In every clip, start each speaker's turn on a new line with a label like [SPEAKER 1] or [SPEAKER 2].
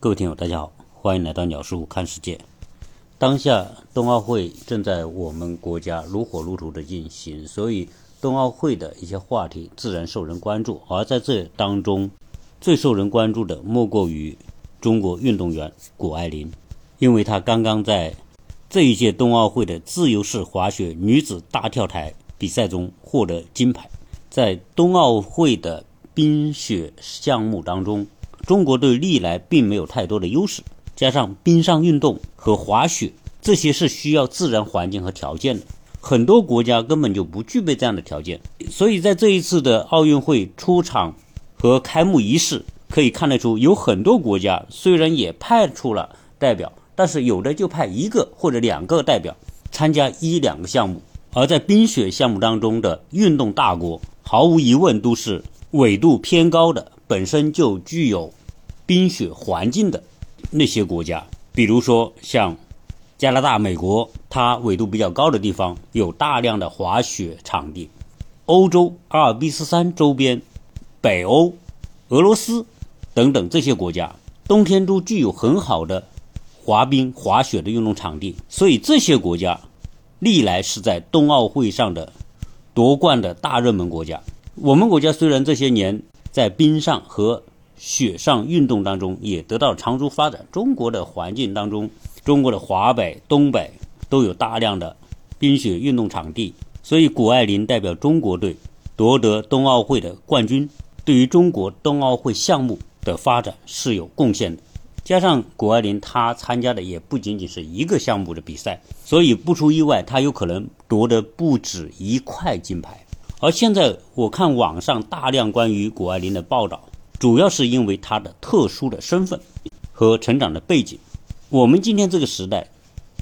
[SPEAKER 1] 各位听友，大家好，欢迎来到鸟叔看世界。当下冬奥会正在我们国家如火如荼的进行，所以冬奥会的一些话题自然受人关注。而在这当中，最受人关注的莫过于中国运动员谷爱凌，因为她刚刚在这一届冬奥会的自由式滑雪女子大跳台比赛中获得金牌。在冬奥会的冰雪项目当中，中国队历来并没有太多的优势，加上冰上运动和滑雪这些是需要自然环境和条件的，很多国家根本就不具备这样的条件。所以在这一次的奥运会出场和开幕仪式，可以看得出，有很多国家虽然也派出了代表，但是有的就派一个或者两个代表参加一两个项目。而在冰雪项目当中的运动大国，毫无疑问都是纬度偏高的，本身就具有。冰雪环境的那些国家，比如说像加拿大、美国，它纬度比较高的地方有大量的滑雪场地；欧洲阿尔卑斯山周边、北欧、俄罗斯等等这些国家，冬天都具有很好的滑冰、滑雪的运动场地。所以这些国家历来是在冬奥会上的夺冠的大热门国家。我们国家虽然这些年在冰上和雪上运动当中也得到长足发展。中国的环境当中，中国的华北、东北都有大量的冰雪运动场地，所以谷爱凌代表中国队夺得冬奥会的冠军，对于中国冬奥会项目的发展是有贡献的。加上谷爱凌她参加的也不仅仅是一个项目的比赛，所以不出意外，她有可能夺得不止一块金牌。而现在我看网上大量关于谷爱凌的报道。主要是因为他的特殊的身份和成长的背景。我们今天这个时代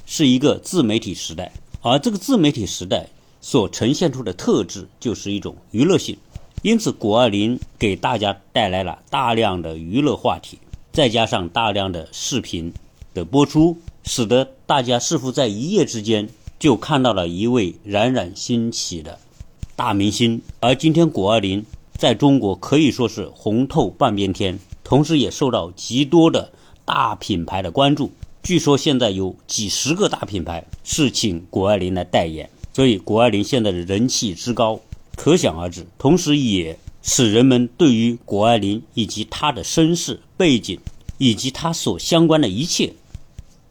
[SPEAKER 1] 是一个自媒体时代，而这个自媒体时代所呈现出的特质就是一种娱乐性。因此，谷爱凌给大家带来了大量的娱乐话题，再加上大量的视频的播出，使得大家似乎在一夜之间就看到了一位冉冉兴起的大明星。而今天，谷爱凌。在中国可以说是红透半边天，同时也受到极多的大品牌的关注。据说现在有几十个大品牌是请谷爱凌来代言，所以谷爱凌现在的人气之高可想而知。同时，也使人们对于谷爱凌以及她的身世背景以及她所相关的一切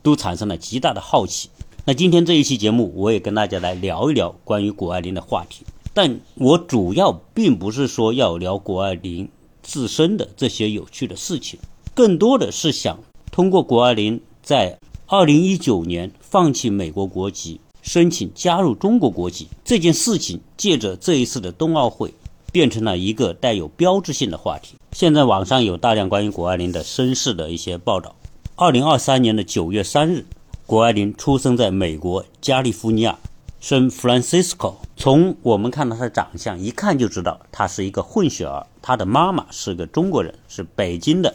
[SPEAKER 1] 都产生了极大的好奇。那今天这一期节目，我也跟大家来聊一聊关于谷爱凌的话题。但我主要并不是说要聊谷爱凌自身的这些有趣的事情，更多的是想通过谷爱凌在二零一九年放弃美国国籍，申请加入中国国籍这件事情，借着这一次的冬奥会，变成了一个带有标志性的话题。现在网上有大量关于谷爱凌的身世的一些报道。二零二三年的九月三日，谷爱凌出生在美国加利福尼亚。圣 Francisco，从我们看到他的长相，一看就知道他是一个混血儿。他的妈妈是个中国人，是北京的；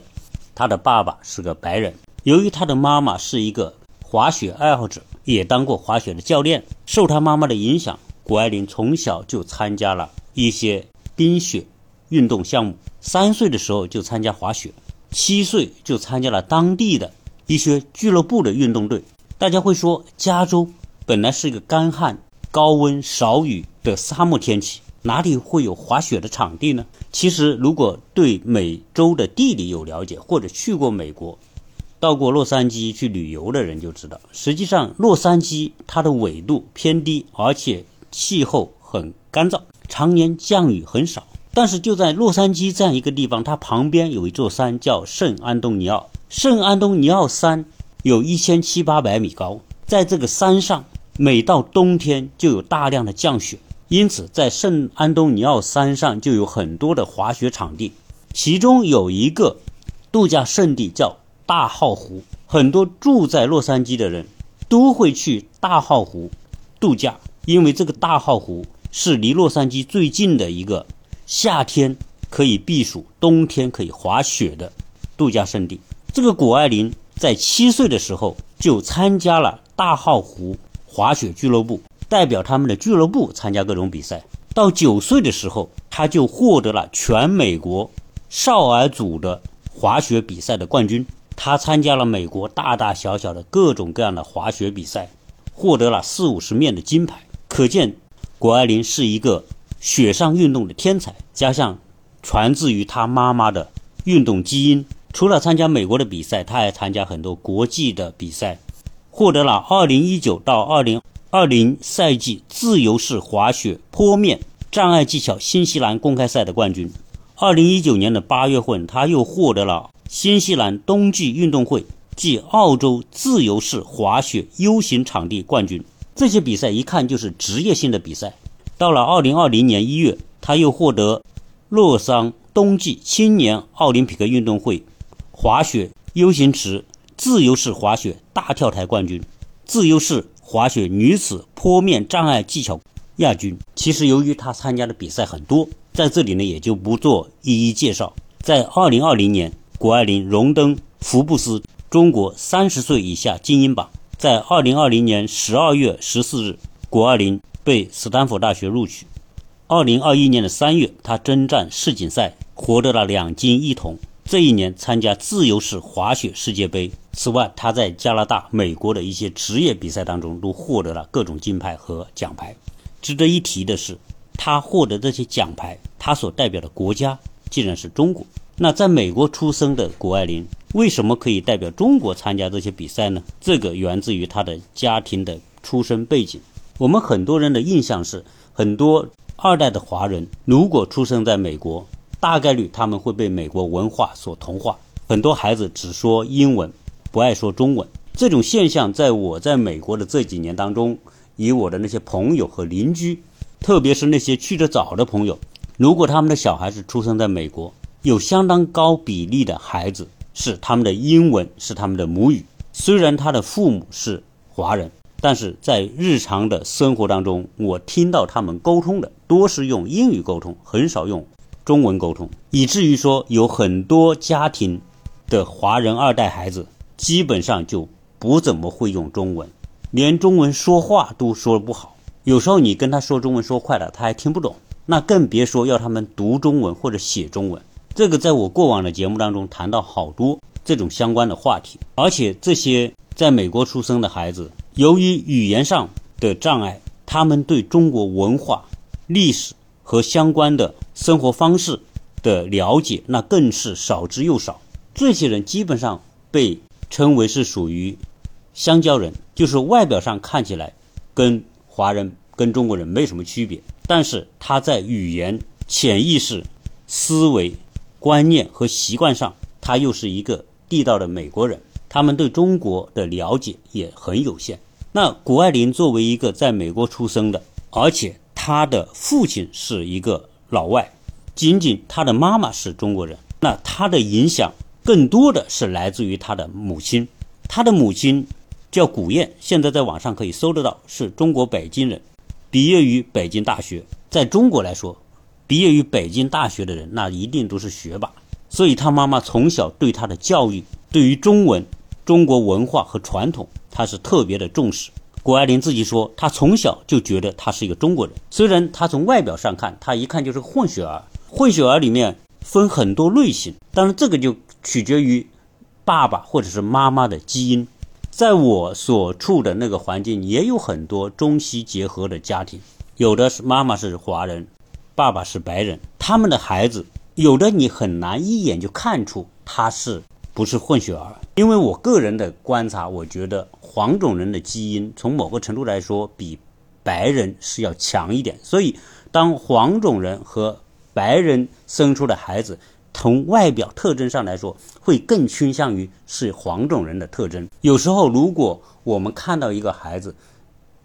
[SPEAKER 1] 他的爸爸是个白人。由于他的妈妈是一个滑雪爱好者，也当过滑雪的教练，受他妈妈的影响，谷爱凌从小就参加了一些冰雪运动项目。三岁的时候就参加滑雪，七岁就参加了当地的一些俱乐部的运动队。大家会说，加州。本来是一个干旱、高温、少雨的沙漠天气，哪里会有滑雪的场地呢？其实，如果对美洲的地理有了解，或者去过美国、到过洛杉矶去旅游的人就知道，实际上洛杉矶它的纬度偏低，而且气候很干燥，常年降雨很少。但是就在洛杉矶这样一个地方，它旁边有一座山叫圣安东尼奥。圣安东尼奥山有一千七八百米高，在这个山上。每到冬天就有大量的降雪，因此在圣安东尼奥山上就有很多的滑雪场地。其中有一个度假胜地叫大号湖，很多住在洛杉矶的人都会去大号湖度假，因为这个大号湖是离洛杉矶最近的一个夏天可以避暑、冬天可以滑雪的度假胜地。这个谷爱凌在七岁的时候就参加了大号湖。滑雪俱乐部代表他们的俱乐部参加各种比赛。到九岁的时候，他就获得了全美国少儿组的滑雪比赛的冠军。他参加了美国大大小小的各种各样的滑雪比赛，获得了四五十面的金牌。可见，谷爱凌是一个雪上运动的天才，加上传自于他妈妈的运动基因。除了参加美国的比赛，他还参加很多国际的比赛，获得了2019到2020赛季自由式滑雪坡面障碍技巧新西兰公开赛的冠军。2019年的八月份，他又获得了新西兰冬季运动会暨澳洲自由式滑雪 U 型场地冠军。这些比赛一看就是职业性的比赛。到了2020年1月，他又获得洛桑冬季青年奥林匹克运动会。滑雪 U 型池自由式滑雪大跳台冠军，自由式滑雪女子坡面障碍技巧亚军。其实由于她参加的比赛很多，在这里呢也就不做一一介绍。在2020年，谷爱凌荣登福布斯中国三十岁以下精英榜。在2020年12月14日，谷爱凌被斯坦福大学录取。2021年的3月，她征战世锦赛，获得了两金一铜。这一年参加自由式滑雪世界杯。此外，他在加拿大、美国的一些职业比赛当中都获得了各种金牌和奖牌。值得一提的是，他获得这些奖牌，他所代表的国家竟然是中国。那在美国出生的谷爱凌，为什么可以代表中国参加这些比赛呢？这个源自于他的家庭的出身背景。我们很多人的印象是，很多二代的华人如果出生在美国。大概率他们会被美国文化所同化，很多孩子只说英文，不爱说中文。这种现象在我在美国的这几年当中，以我的那些朋友和邻居，特别是那些去得早的朋友，如果他们的小孩子出生在美国，有相当高比例的孩子是他们的英文是他们的母语。虽然他的父母是华人，但是在日常的生活当中，我听到他们沟通的多是用英语沟通，很少用。中文沟通，以至于说有很多家庭的华人二代孩子基本上就不怎么会用中文，连中文说话都说不好。有时候你跟他说中文说快了，他还听不懂，那更别说要他们读中文或者写中文。这个在我过往的节目当中谈到好多这种相关的话题，而且这些在美国出生的孩子，由于语言上的障碍，他们对中国文化、历史。和相关的生活方式的了解，那更是少之又少。这些人基本上被称为是属于香蕉人，就是外表上看起来跟华人、跟中国人没什么区别，但是他在语言、潜意识、思维、观念和习惯上，他又是一个地道的美国人。他们对中国的了解也很有限。那谷爱凌作为一个在美国出生的，而且。他的父亲是一个老外，仅仅他的妈妈是中国人。那他的影响更多的是来自于他的母亲。他的母亲叫古燕，现在在网上可以搜得到，是中国北京人，毕业于北京大学。在中国来说，毕业于北京大学的人，那一定都是学霸。所以他妈妈从小对他的教育，对于中文、中国文化和传统，他是特别的重视。谷爱凌自己说，她从小就觉得她是一个中国人。虽然她从外表上看，她一看就是混血儿。混血儿里面分很多类型，但是这个就取决于爸爸或者是妈妈的基因。在我所处的那个环境，也有很多中西结合的家庭，有的是妈妈是华人，爸爸是白人，他们的孩子有的你很难一眼就看出他是不是混血儿。因为我个人的观察，我觉得。黄种人的基因从某个程度来说比白人是要强一点，所以当黄种人和白人生出的孩子，从外表特征上来说，会更倾向于是黄种人的特征。有时候，如果我们看到一个孩子，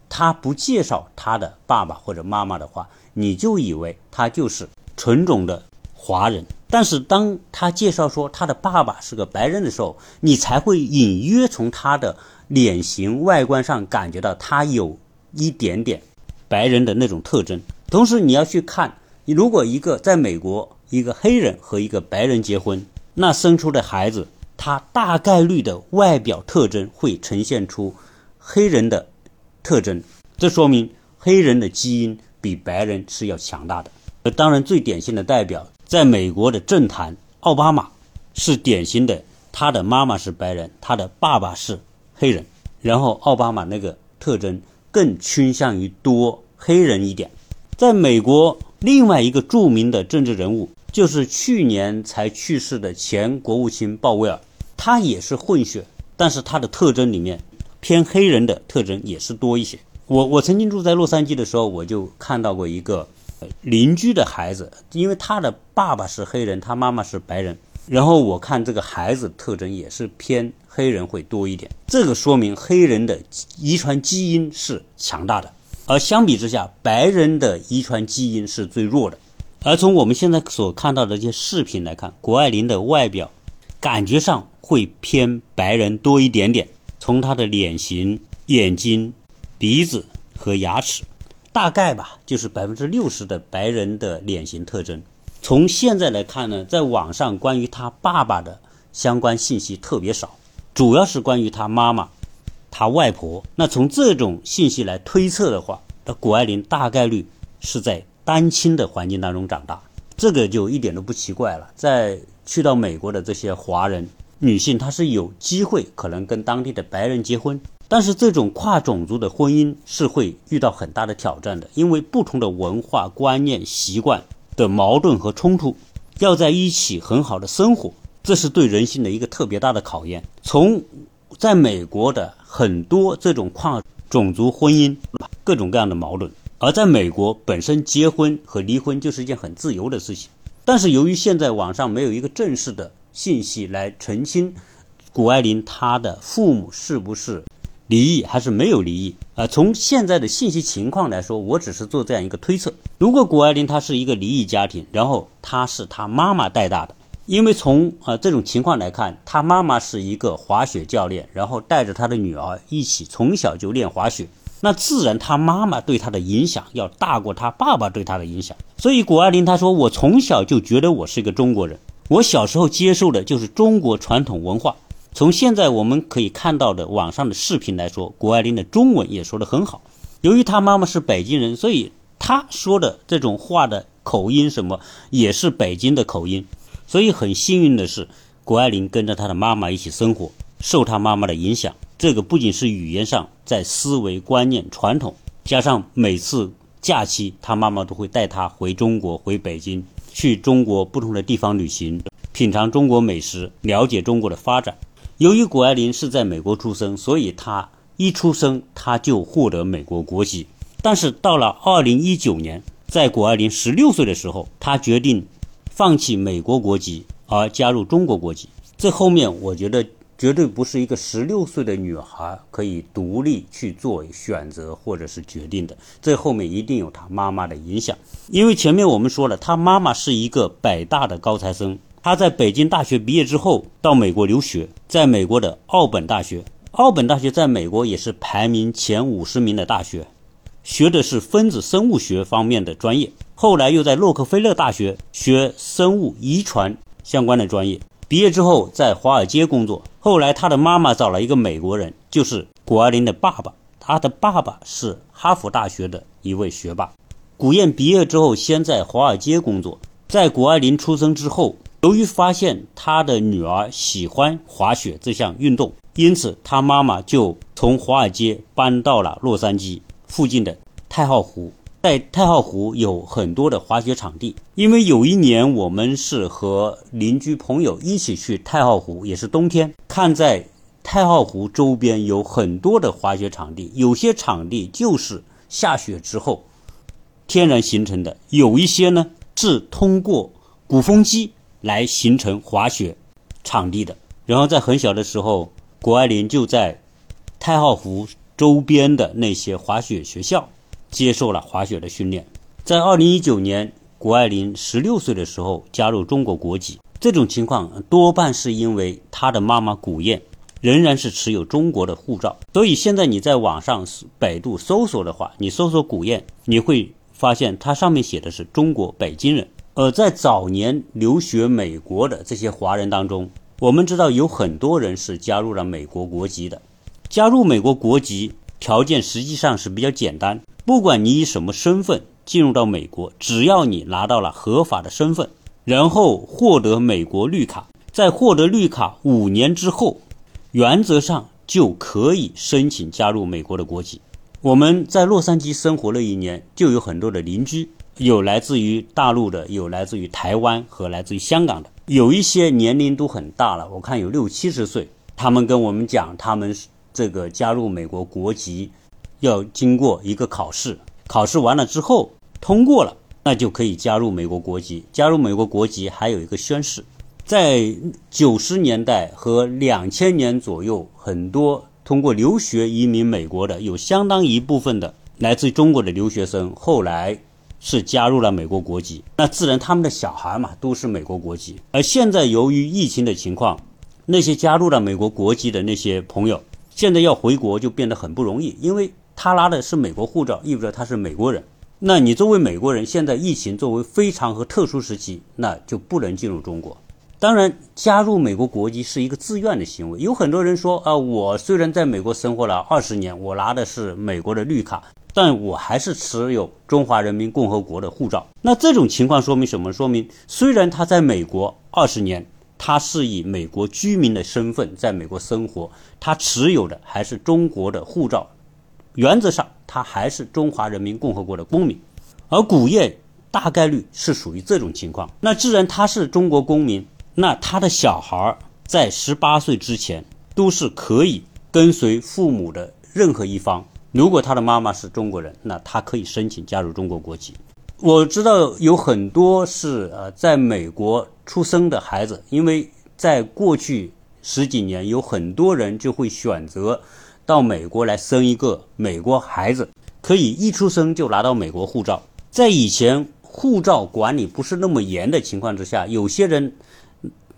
[SPEAKER 1] 他不介绍他的爸爸或者妈妈的话，你就以为他就是纯种的华人。但是当他介绍说他的爸爸是个白人的时候，你才会隐约从他的。脸型外观上感觉到他有一点点白人的那种特征，同时你要去看，如果一个在美国一个黑人和一个白人结婚，那生出的孩子，他大概率的外表特征会呈现出黑人的特征，这说明黑人的基因比白人是要强大的。当然最典型的代表在美国的政坛，奥巴马是典型的。他的妈妈是白人，他的爸爸是黑人。然后奥巴马那个特征更倾向于多黑人一点。在美国，另外一个著名的政治人物就是去年才去世的前国务卿鲍威尔，他也是混血，但是他的特征里面偏黑人的特征也是多一些。我我曾经住在洛杉矶的时候，我就看到过一个邻居的孩子，因为他的爸爸是黑人，他妈妈是白人，然后我看这个孩子特征也是偏黑人会多一点，这个说明黑人的遗传基因是强大的。而相比之下，白人的遗传基因是最弱的。而从我们现在所看到的这些视频来看，谷爱凌的外表感觉上会偏白人多一点点。从她的脸型、眼睛、鼻子和牙齿，大概吧，就是百分之六十的白人的脸型特征。从现在来看呢，在网上关于他爸爸的相关信息特别少，主要是关于他妈妈。他外婆，那从这种信息来推测的话，那谷爱凌大概率是在单亲的环境当中长大，这个就一点都不奇怪了。在去到美国的这些华人女性，她是有机会可能跟当地的白人结婚，但是这种跨种族的婚姻是会遇到很大的挑战的，因为不同的文化观念、习惯的矛盾和冲突，要在一起很好的生活，这是对人性的一个特别大的考验。从在美国的很多这种跨种族婚姻，各种各样的矛盾，而在美国本身结婚和离婚就是一件很自由的事情。但是由于现在网上没有一个正式的信息来澄清谷爱凌她的父母是不是离异还是没有离异啊？从现在的信息情况来说，我只是做这样一个推测：如果谷爱凌她是一个离异家庭，然后她是她妈妈带大的。因为从啊这种情况来看，他妈妈是一个滑雪教练，然后带着他的女儿一起从小就练滑雪，那自然他妈妈对他的影响要大过他爸爸对他的影响。所以谷爱凌她说：“我从小就觉得我是一个中国人，我小时候接受的就是中国传统文化。从现在我们可以看到的网上的视频来说，谷爱凌的中文也说得很好。由于她妈妈是北京人，所以她说的这种话的口音什么也是北京的口音。”所以很幸运的是，谷爱凌跟着她的妈妈一起生活，受她妈妈的影响。这个不仅是语言上，在思维观念、传统，加上每次假期，她妈妈都会带她回中国、回北京，去中国不同的地方旅行，品尝中国美食，了解中国的发展。由于谷爱凌是在美国出生，所以她一出生她就获得美国国籍。但是到了二零一九年，在谷爱凌十六岁的时候，她决定。放弃美国国籍而加入中国国籍，这后面我觉得绝对不是一个十六岁的女孩可以独立去做选择或者是决定的。这后面一定有她妈妈的影响，因为前面我们说了，她妈妈是一个北大的高材生，他在北京大学毕业之后到美国留学，在美国的奥本大学，奥本大学在美国也是排名前五十名的大学，学的是分子生物学方面的专业。后来又在洛克菲勒大学学生物遗传相关的专业，毕业之后在华尔街工作。后来他的妈妈找了一个美国人，就是谷爱凌的爸爸，他的爸爸是哈佛大学的一位学霸。古燕毕业之后先在华尔街工作，在谷爱凌出生之后，由于发现他的女儿喜欢滑雪这项运动，因此他妈妈就从华尔街搬到了洛杉矶附近的太浩湖。在太浩湖有很多的滑雪场地，因为有一年我们是和邻居朋友一起去太浩湖，也是冬天，看在太浩湖周边有很多的滑雪场地，有些场地就是下雪之后天然形成的，有一些呢是通过鼓风机来形成滑雪场地的。然后在很小的时候，谷爱凌就在太浩湖周边的那些滑雪学校。接受了滑雪的训练，在二零一九年，谷爱凌十六岁的时候加入中国国籍。这种情况多半是因为她的妈妈古燕仍然是持有中国的护照，所以现在你在网上百度搜索的话，你搜索古燕，你会发现它上面写的是中国北京人。而在早年留学美国的这些华人当中，我们知道有很多人是加入了美国国籍的。加入美国国籍条件实际上是比较简单。不管你以什么身份进入到美国，只要你拿到了合法的身份，然后获得美国绿卡，在获得绿卡五年之后，原则上就可以申请加入美国的国籍。我们在洛杉矶生活了一年，就有很多的邻居，有来自于大陆的，有来自于台湾和来自于香港的，有一些年龄都很大了，我看有六七十岁。他们跟我们讲，他们这个加入美国国籍要经过一个考试，考试完了之后通过了，那就可以加入美国国籍。加入美国国籍还有一个宣誓。在九十年代和两千年左右，很多通过留学移民美国的，有相当一部分的来自中国的留学生，后来是加入了美国国籍。那自然他们的小孩嘛，都是美国国籍。而现在由于疫情的情况，那些加入了美国国籍的那些朋友，现在要回国就变得很不容易，因为他拿的是美国护照，意味着他是美国人。那你作为美国人，现在疫情作为非常和特殊时期，那就不能进入中国。当然，加入美国国籍是一个自愿的行为。有很多人说啊，我虽然在美国生活了二十年，我拿的是美国的绿卡，但我还是持有中华人民共和国的护照。那这种情况说明什么？说明虽然他在美国二十年，他是以美国居民的身份在美国生活，他持有的还是中国的护照，原则上他还是中华人民共和国的公民。而古叶大概率是属于这种情况。那既然他是中国公民，那他的小孩在十八岁之前都是可以跟随父母的任何一方。如果他的妈妈是中国人，那他可以申请加入中国国籍。我知道有很多是呃在美国出生的孩子，因为在过去十几年，有很多人就会选择到美国来生一个美国孩子，可以一出生就拿到美国护照。在以前护照管理不是那么严的情况之下，有些人。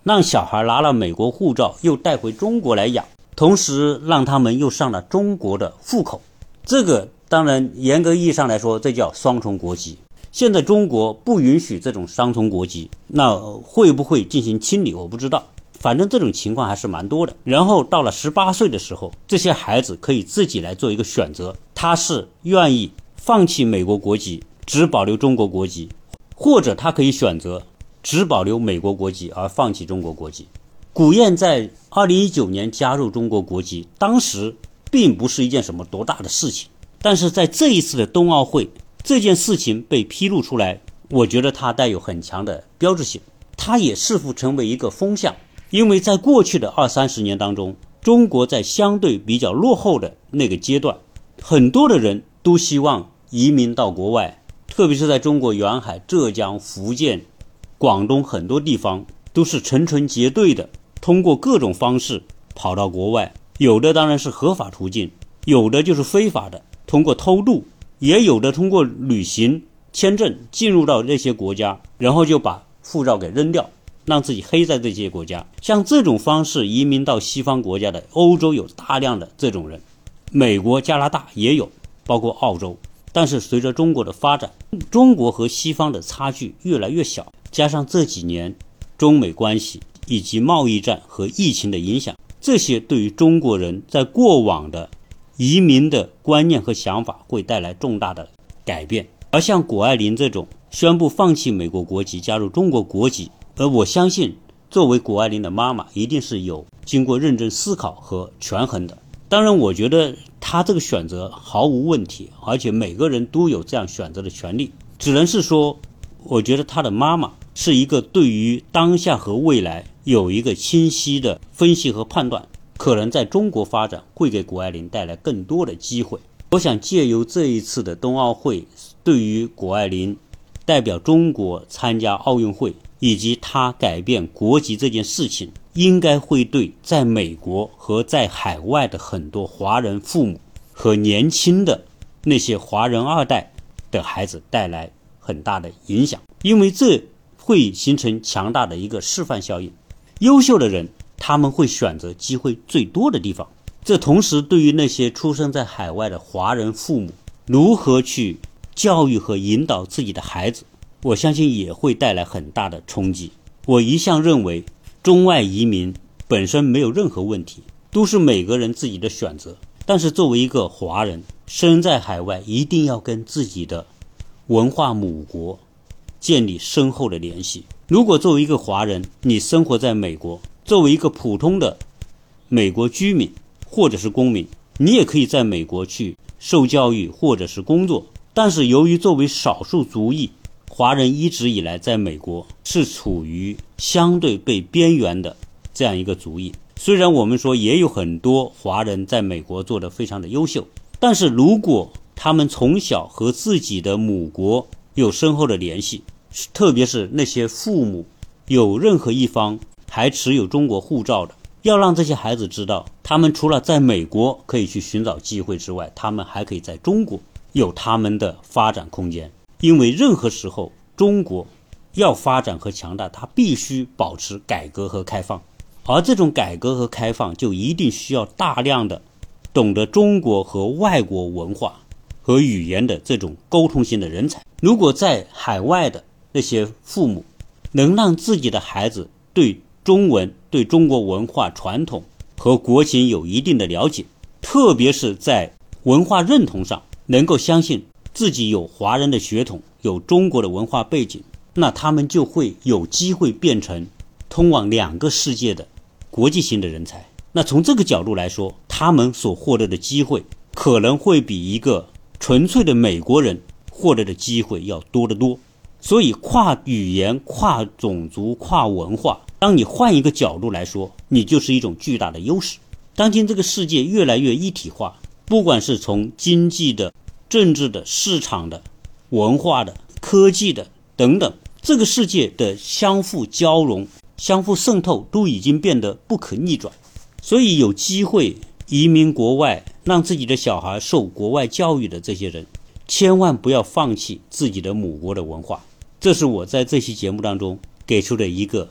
[SPEAKER 1] 让小孩拿了美国护照，又带回中国来养，同时让他们又上了中国的户口。这个当然严格意义上来说，这叫双重国籍。现在中国不允许这种双重国籍，那会不会进行清理？我不知道。反正这种情况还是蛮多的。然后到了十八岁的时候，这些孩子可以自己来做一个选择：他是愿意放弃美国国籍，只保留中国国籍，或者他可以选择。只保留美国国籍而放弃中国国籍。古燕在二零一九年加入中国国籍，当时并不是一件什么多大的事情。但是在这一次的冬奥会，这件事情被披露出来，我觉得它带有很强的标志性，它也似乎成为一个风向？因为在过去的二三十年当中，中国在相对比较落后的那个阶段，很多的人都希望移民到国外，特别是在中国沿海，浙江、福建。广东很多地方都是成群结队的，通过各种方式跑到国外，有的当然是合法途径，有的就是非法的，通过偷渡，也有的通过旅行签证进入到这些国家，然后就把护照给扔掉，让自己黑在这些国家。像这种方式移民到西方国家的，欧洲有大量的这种人，美国、加拿大也有，包括澳洲。但是随着中国的发展，中国和西方的差距越来越小。加上这几年中美关系以及贸易战和疫情的影响，这些对于中国人在过往的移民的观念和想法会带来重大的改变。而像谷爱凌这种宣布放弃美国国籍加入中国国籍，而我相信作为谷爱凌的妈妈，一定是有经过认真思考和权衡的。当然，我觉得她这个选择毫无问题，而且每个人都有这样选择的权利。只能是说，我觉得她的妈妈。是一个对于当下和未来有一个清晰的分析和判断，可能在中国发展会给谷爱凌带来更多的机会。我想借由这一次的冬奥会，对于谷爱凌代表中国参加奥运会以及她改变国籍这件事情，应该会对在美国和在海外的很多华人父母和年轻的那些华人二代的孩子带来很大的影响，因为这。会形成强大的一个示范效应，优秀的人他们会选择机会最多的地方。这同时对于那些出生在海外的华人父母，如何去教育和引导自己的孩子，我相信也会带来很大的冲击。我一向认为，中外移民本身没有任何问题，都是每个人自己的选择。但是作为一个华人，身在海外，一定要跟自己的文化母国。建立深厚的联系，如果作为一个华人，你生活在美国，作为一个普通的美国居民或者是公民，你也可以在美国去受教育或者是工作。但是由于作为少数族裔，华人一直以来在美国是处于相对被边缘的这样一个族裔。虽然我们说也有很多华人在美国做得非常的优秀，但是如果他们从小和自己的母国有深厚的联系，特别是那些父母有任何一方还持有中国护照的，要让这些孩子知道，他们除了在美国可以去寻找机会之外，他们还可以在中国有他们的发展空间。因为任何时候，中国要发展和强大，它必须保持改革和开放，而这种改革和开放就一定需要大量的懂得中国和外国文化和语言的这种沟通性的人才。如果在海外的那些父母能让自己的孩子对中文、对中国文化传统和国情有一定的了解，特别是在文化认同上能够相信。自己有华人的血统，有中国的文化背景，那他们就会有机会变成通往两个世界的国际性的人才。那从这个角度来说，他们所获得的机会可能会比一个纯粹的美国人获得的机会要多得多。所以，跨语言、跨种族、跨文化，当你换一个角度来说，你就是一种巨大的优势。当今这个世界越来越一体化，不管是从经济的，政治的、市场的、文化的、科技的等等，这个世界的相互交融、相互渗透都已经变得不可逆转。所以，有机会移民国外，让自己的小孩受国外教育的这些人，千万不要放弃自己的母国的文化。这是我在这期节目当中给出的一个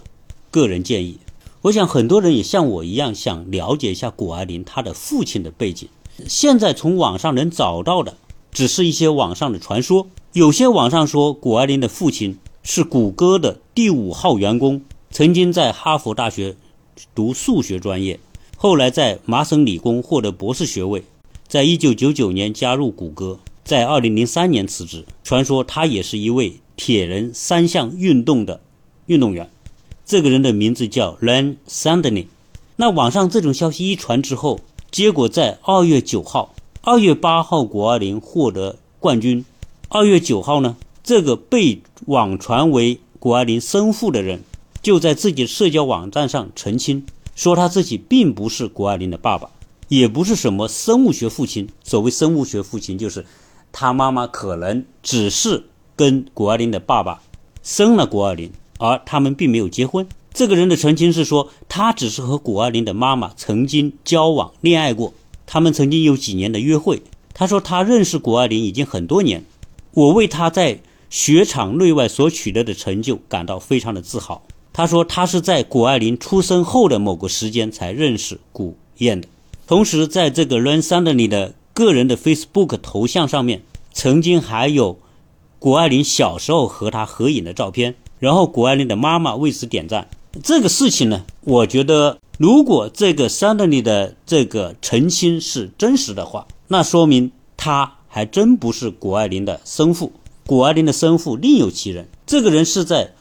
[SPEAKER 1] 个人建议。我想很多人也像我一样，想了解一下谷爱凌她的父亲的背景。现在从网上能找到的。只是一些网上的传说，有些网上说谷爱凌的父亲是谷歌的第五号员工，曾经在哈佛大学读数学专业，后来在麻省理工获得博士学位，在一九九九年加入谷歌，在二零零三年辞职。传说他也是一位铁人三项运动的运动员，这个人的名字叫 Len Sandney。那网上这种消息一传之后，结果在二月九号。二月八号，谷爱凌获得冠军。二月九号呢，这个被网传为谷爱凌生父的人，就在自己社交网站上澄清，说他自己并不是谷爱凌的爸爸，也不是什么生物学父亲。所谓生物学父亲，就是他妈妈可能只是跟谷爱凌的爸爸生了谷爱凌，而他们并没有结婚。这个人的澄清是说，他只是和谷爱凌的妈妈曾经交往、恋爱过。他们曾经有几年的约会。他说他认识谷爱凌已经很多年，我为他在雪场内外所取得的成就感到非常的自豪。他说他是在谷爱凌出生后的某个时间才认识谷燕的。同时，在这个 Ren Sandley 的个人的 Facebook 头像上面，曾经还有谷爱凌小时候和他合影的照片。然后谷爱凌的妈妈为此点赞。这个事情呢，我觉得。如果这个 Sandy 的这个澄清是真实的话，那说明他还真不是谷爱凌的生父。谷爱凌的生父另有其人。这个人是在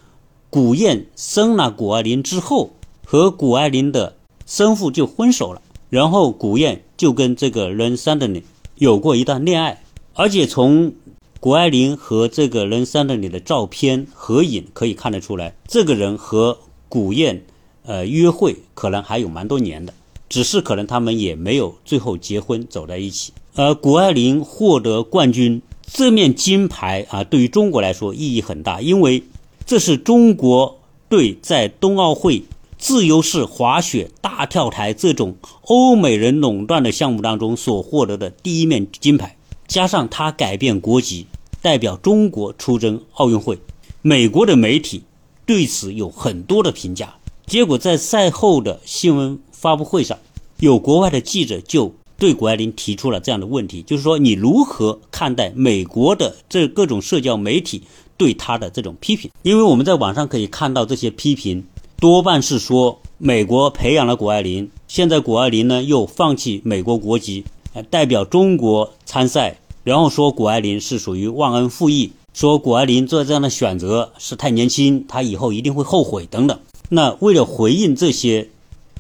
[SPEAKER 1] 谷燕生了谷爱凌之后，和谷爱凌的生父就分手了，然后谷燕就跟这个人 Sandy 有过一段恋爱。而且从谷爱凌和这个人 Sandley 的照片合影可以看得出来，这个人和谷燕。呃，约会可能还有蛮多年的，只是可能他们也没有最后结婚走在一起。而谷爱凌获得冠军，这面金牌啊，对于中国来说意义很大，因为这是中国队在冬奥会自由式滑雪大跳台这种欧美人垄断的项目当中所获得的第一面金牌，加上他改变国籍，代表中国出征奥运会，美国的媒体对此有很多的评价。结果在赛后的新闻发布会上，有国外的记者就对谷爱凌提出了这样的问题，就是说你如何看待美国的这各种社交媒体对他的这种批评？因为我们在网上可以看到这些批评，多半是说美国培养了谷爱凌，现在谷爱凌呢又放弃美国国籍，代表中国参赛，然后说谷爱凌是属于忘恩负义。说谷爱凌做这样的选择是太年轻，她以后一定会后悔等等。那为了回应这些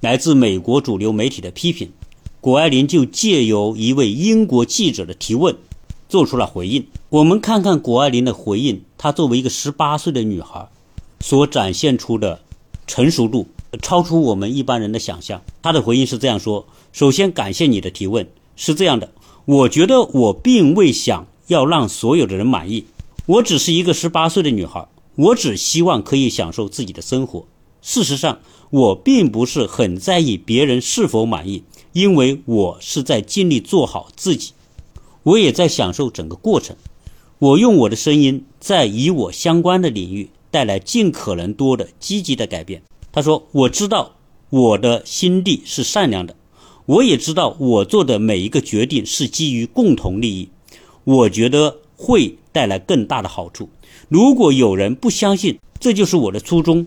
[SPEAKER 1] 来自美国主流媒体的批评，谷爱凌就借由一位英国记者的提问，做出了回应。我们看看谷爱凌的回应，她作为一个十八岁的女孩，所展现出的成熟度，超出我们一般人的想象。她的回应是这样说：首先感谢你的提问，是这样的，我觉得我并未想要让所有的人满意。我只是一个十八岁的女孩，我只希望可以享受自己的生活。事实上，我并不是很在意别人是否满意，因为我是在尽力做好自己，我也在享受整个过程。我用我的声音在与我相关的领域带来尽可能多的积极的改变。他说：“我知道我的心地是善良的，我也知道我做的每一个决定是基于共同利益。我觉得。”会带来更大的好处。如果有人不相信这就是我的初衷，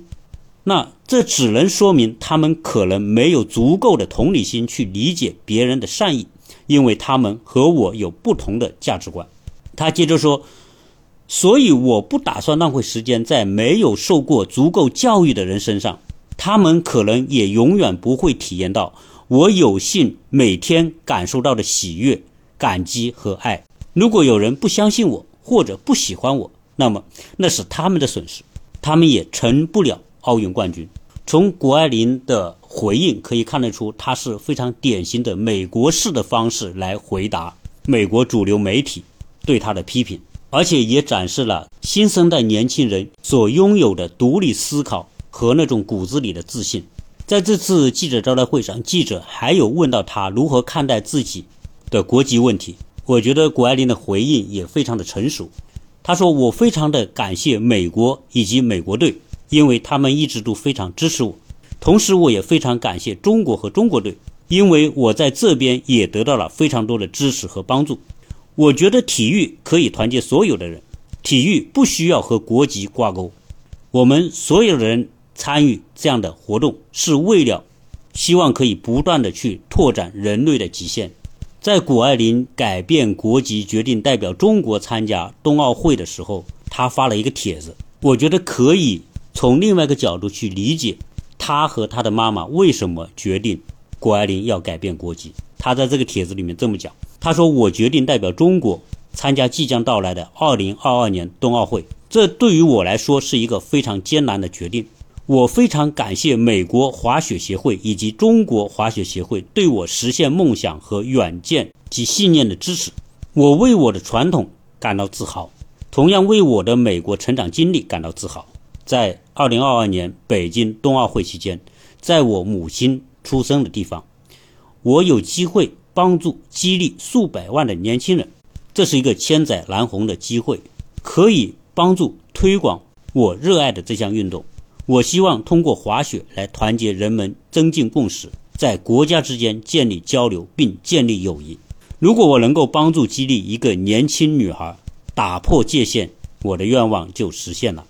[SPEAKER 1] 那这只能说明他们可能没有足够的同理心去理解别人的善意，因为他们和我有不同的价值观。他接着说：“所以我不打算浪费时间在没有受过足够教育的人身上，他们可能也永远不会体验到我有幸每天感受到的喜悦、感激和爱。”如果有人不相信我或者不喜欢我，那么那是他们的损失，他们也成不了奥运冠军。从谷爱凌的回应可以看得出，她是非常典型的美国式的方式来回答美国主流媒体对她的批评，而且也展示了新生代年轻人所拥有的独立思考和那种骨子里的自信。在这次记者招待会上，记者还有问到他如何看待自己的国籍问题。我觉得谷爱凌的回应也非常的成熟。他说：“我非常的感谢美国以及美国队，因为他们一直都非常支持我。同时，我也非常感谢中国和中国队，因为我在这边也得到了非常多的支持和帮助。我觉得体育可以团结所有的人，体育不需要和国籍挂钩。我们所有人参与这样的活动，是为了希望可以不断的去拓展人类的极限。”在谷爱凌改变国籍，决定代表中国参加冬奥会的时候，他发了一个帖子。我觉得可以从另外一个角度去理解他和他的妈妈为什么决定谷爱凌要改变国籍。他在这个帖子里面这么讲：“他说，我决定代表中国参加即将到来的2022年冬奥会，这对于我来说是一个非常艰难的决定。”我非常感谢美国滑雪协会以及中国滑雪协会对我实现梦想和远见及信念的支持。我为我的传统感到自豪，同样为我的美国成长经历感到自豪。在2022年北京冬奥会期间，在我母亲出生的地方，我有机会帮助激励数百万的年轻人，这是一个千载难逢的机会，可以帮助推广我热爱的这项运动。我希望通过滑雪来团结人们，增进共识，在国家之间建立交流并建立友谊。如果我能够帮助激励一个年轻女孩打破界限，我的愿望就实现了。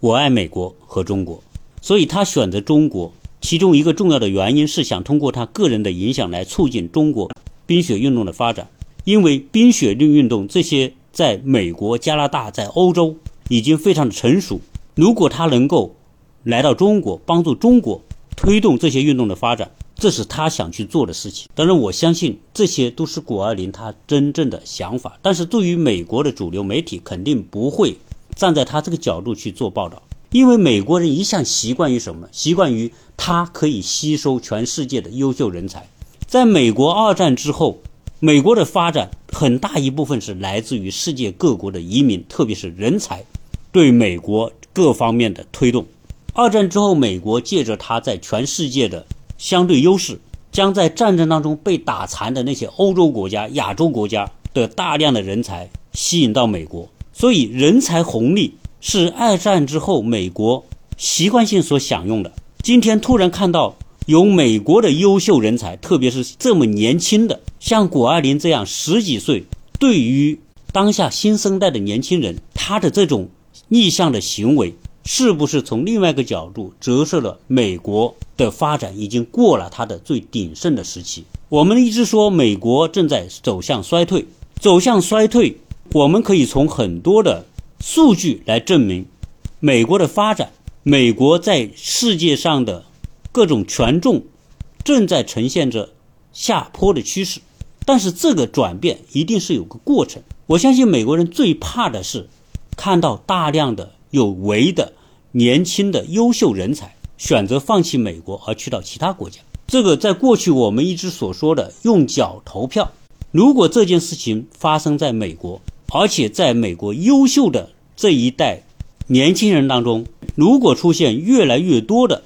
[SPEAKER 1] 我爱美国和中国，所以她选择中国，其中一个重要的原因是想通过她个人的影响来促进中国冰雪运动的发展。因为冰雪运运动这些在美国、加拿大、在欧洲已经非常的成熟。如果她能够来到中国，帮助中国推动这些运动的发展，这是他想去做的事情。当然，我相信这些都是谷爱凌她真正的想法。但是对于美国的主流媒体，肯定不会站在他这个角度去做报道，因为美国人一向习惯于什么呢？习惯于他可以吸收全世界的优秀人才。在美国二战之后，美国的发展很大一部分是来自于世界各国的移民，特别是人才对美国各方面的推动。二战之后，美国借着它在全世界的相对优势，将在战争当中被打残的那些欧洲国家、亚洲国家的大量的人才吸引到美国。所以，人才红利是二战之后美国习惯性所享用的。今天突然看到有美国的优秀人才，特别是这么年轻的，像谷爱凌这样十几岁，对于当下新生代的年轻人，他的这种逆向的行为。是不是从另外一个角度折射了美国的发展已经过了它的最鼎盛的时期？我们一直说美国正在走向衰退，走向衰退，我们可以从很多的数据来证明美国的发展，美国在世界上的各种权重正在呈现着下坡的趋势。但是这个转变一定是有个过程。我相信美国人最怕的是看到大量的有为的年轻的优秀人才选择放弃美国而去到其他国家。这个在过去我们一直所说的用脚投票，如果这件事情发生在美国，而且在美国优秀的这一代年轻人当中，如果出现越来越多的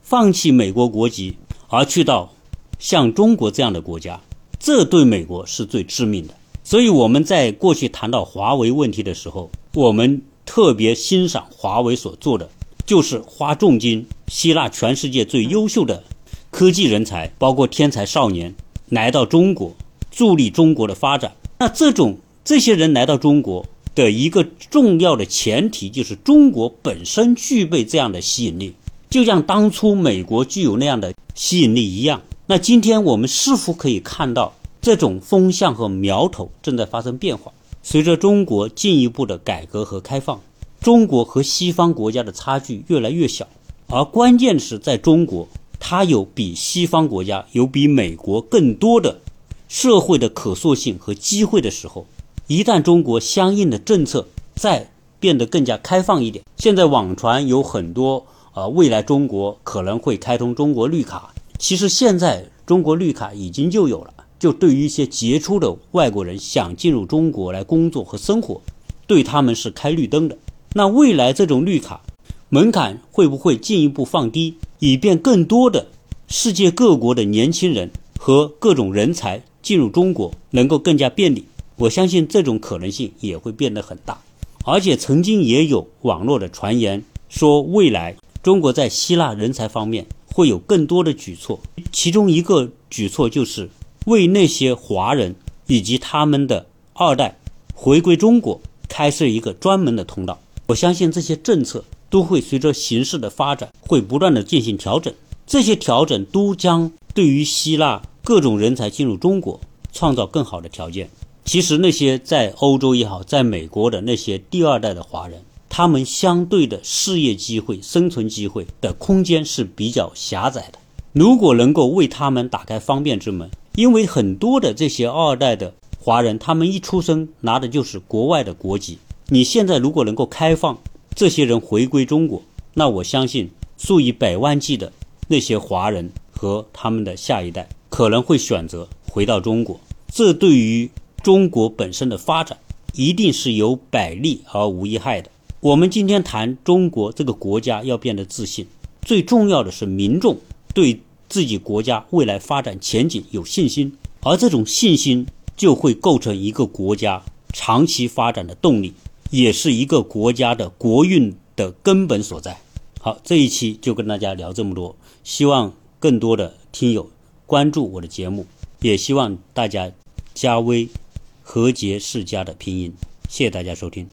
[SPEAKER 1] 放弃美国国籍而去到像中国这样的国家。这对美国是最致命的，所以我们在过去谈到华为问题的时候，我们特别欣赏华为所做的，就是花重金吸纳全世界最优秀的科技人才，包括天才少年来到中国，助力中国的发展。那这种这些人来到中国的一个重要的前提，就是中国本身具备这样的吸引力，就像当初美国具有那样的吸引力一样。那今天我们似乎可以看到，这种风向和苗头正在发生变化。随着中国进一步的改革和开放，中国和西方国家的差距越来越小。而关键是在中国，它有比西方国家有比美国更多的社会的可塑性和机会的时候，一旦中国相应的政策再变得更加开放一点，现在网传有很多啊，未来中国可能会开通中国绿卡。其实现在中国绿卡已经就有了，就对于一些杰出的外国人想进入中国来工作和生活，对他们是开绿灯的。那未来这种绿卡门槛会不会进一步放低，以便更多的世界各国的年轻人和各种人才进入中国能够更加便利？我相信这种可能性也会变得很大。而且曾经也有网络的传言说，未来中国在吸纳人才方面。会有更多的举措，其中一个举措就是为那些华人以及他们的二代回归中国开设一个专门的通道。我相信这些政策都会随着形势的发展会不断的进行调整，这些调整都将对于希腊各种人才进入中国创造更好的条件。其实那些在欧洲也好，在美国的那些第二代的华人。他们相对的事业机会、生存机会的空间是比较狭窄的。如果能够为他们打开方便之门，因为很多的这些二代的华人，他们一出生拿的就是国外的国籍。你现在如果能够开放这些人回归中国，那我相信数以百万计的那些华人和他们的下一代可能会选择回到中国。这对于中国本身的发展一定是有百利而无一害的。我们今天谈中国这个国家要变得自信，最重要的是民众对自己国家未来发展前景有信心，而这种信心就会构成一个国家长期发展的动力，也是一个国家的国运的根本所在。好，这一期就跟大家聊这么多，希望更多的听友关注我的节目，也希望大家加微和杰世家的拼音。谢谢大家收听。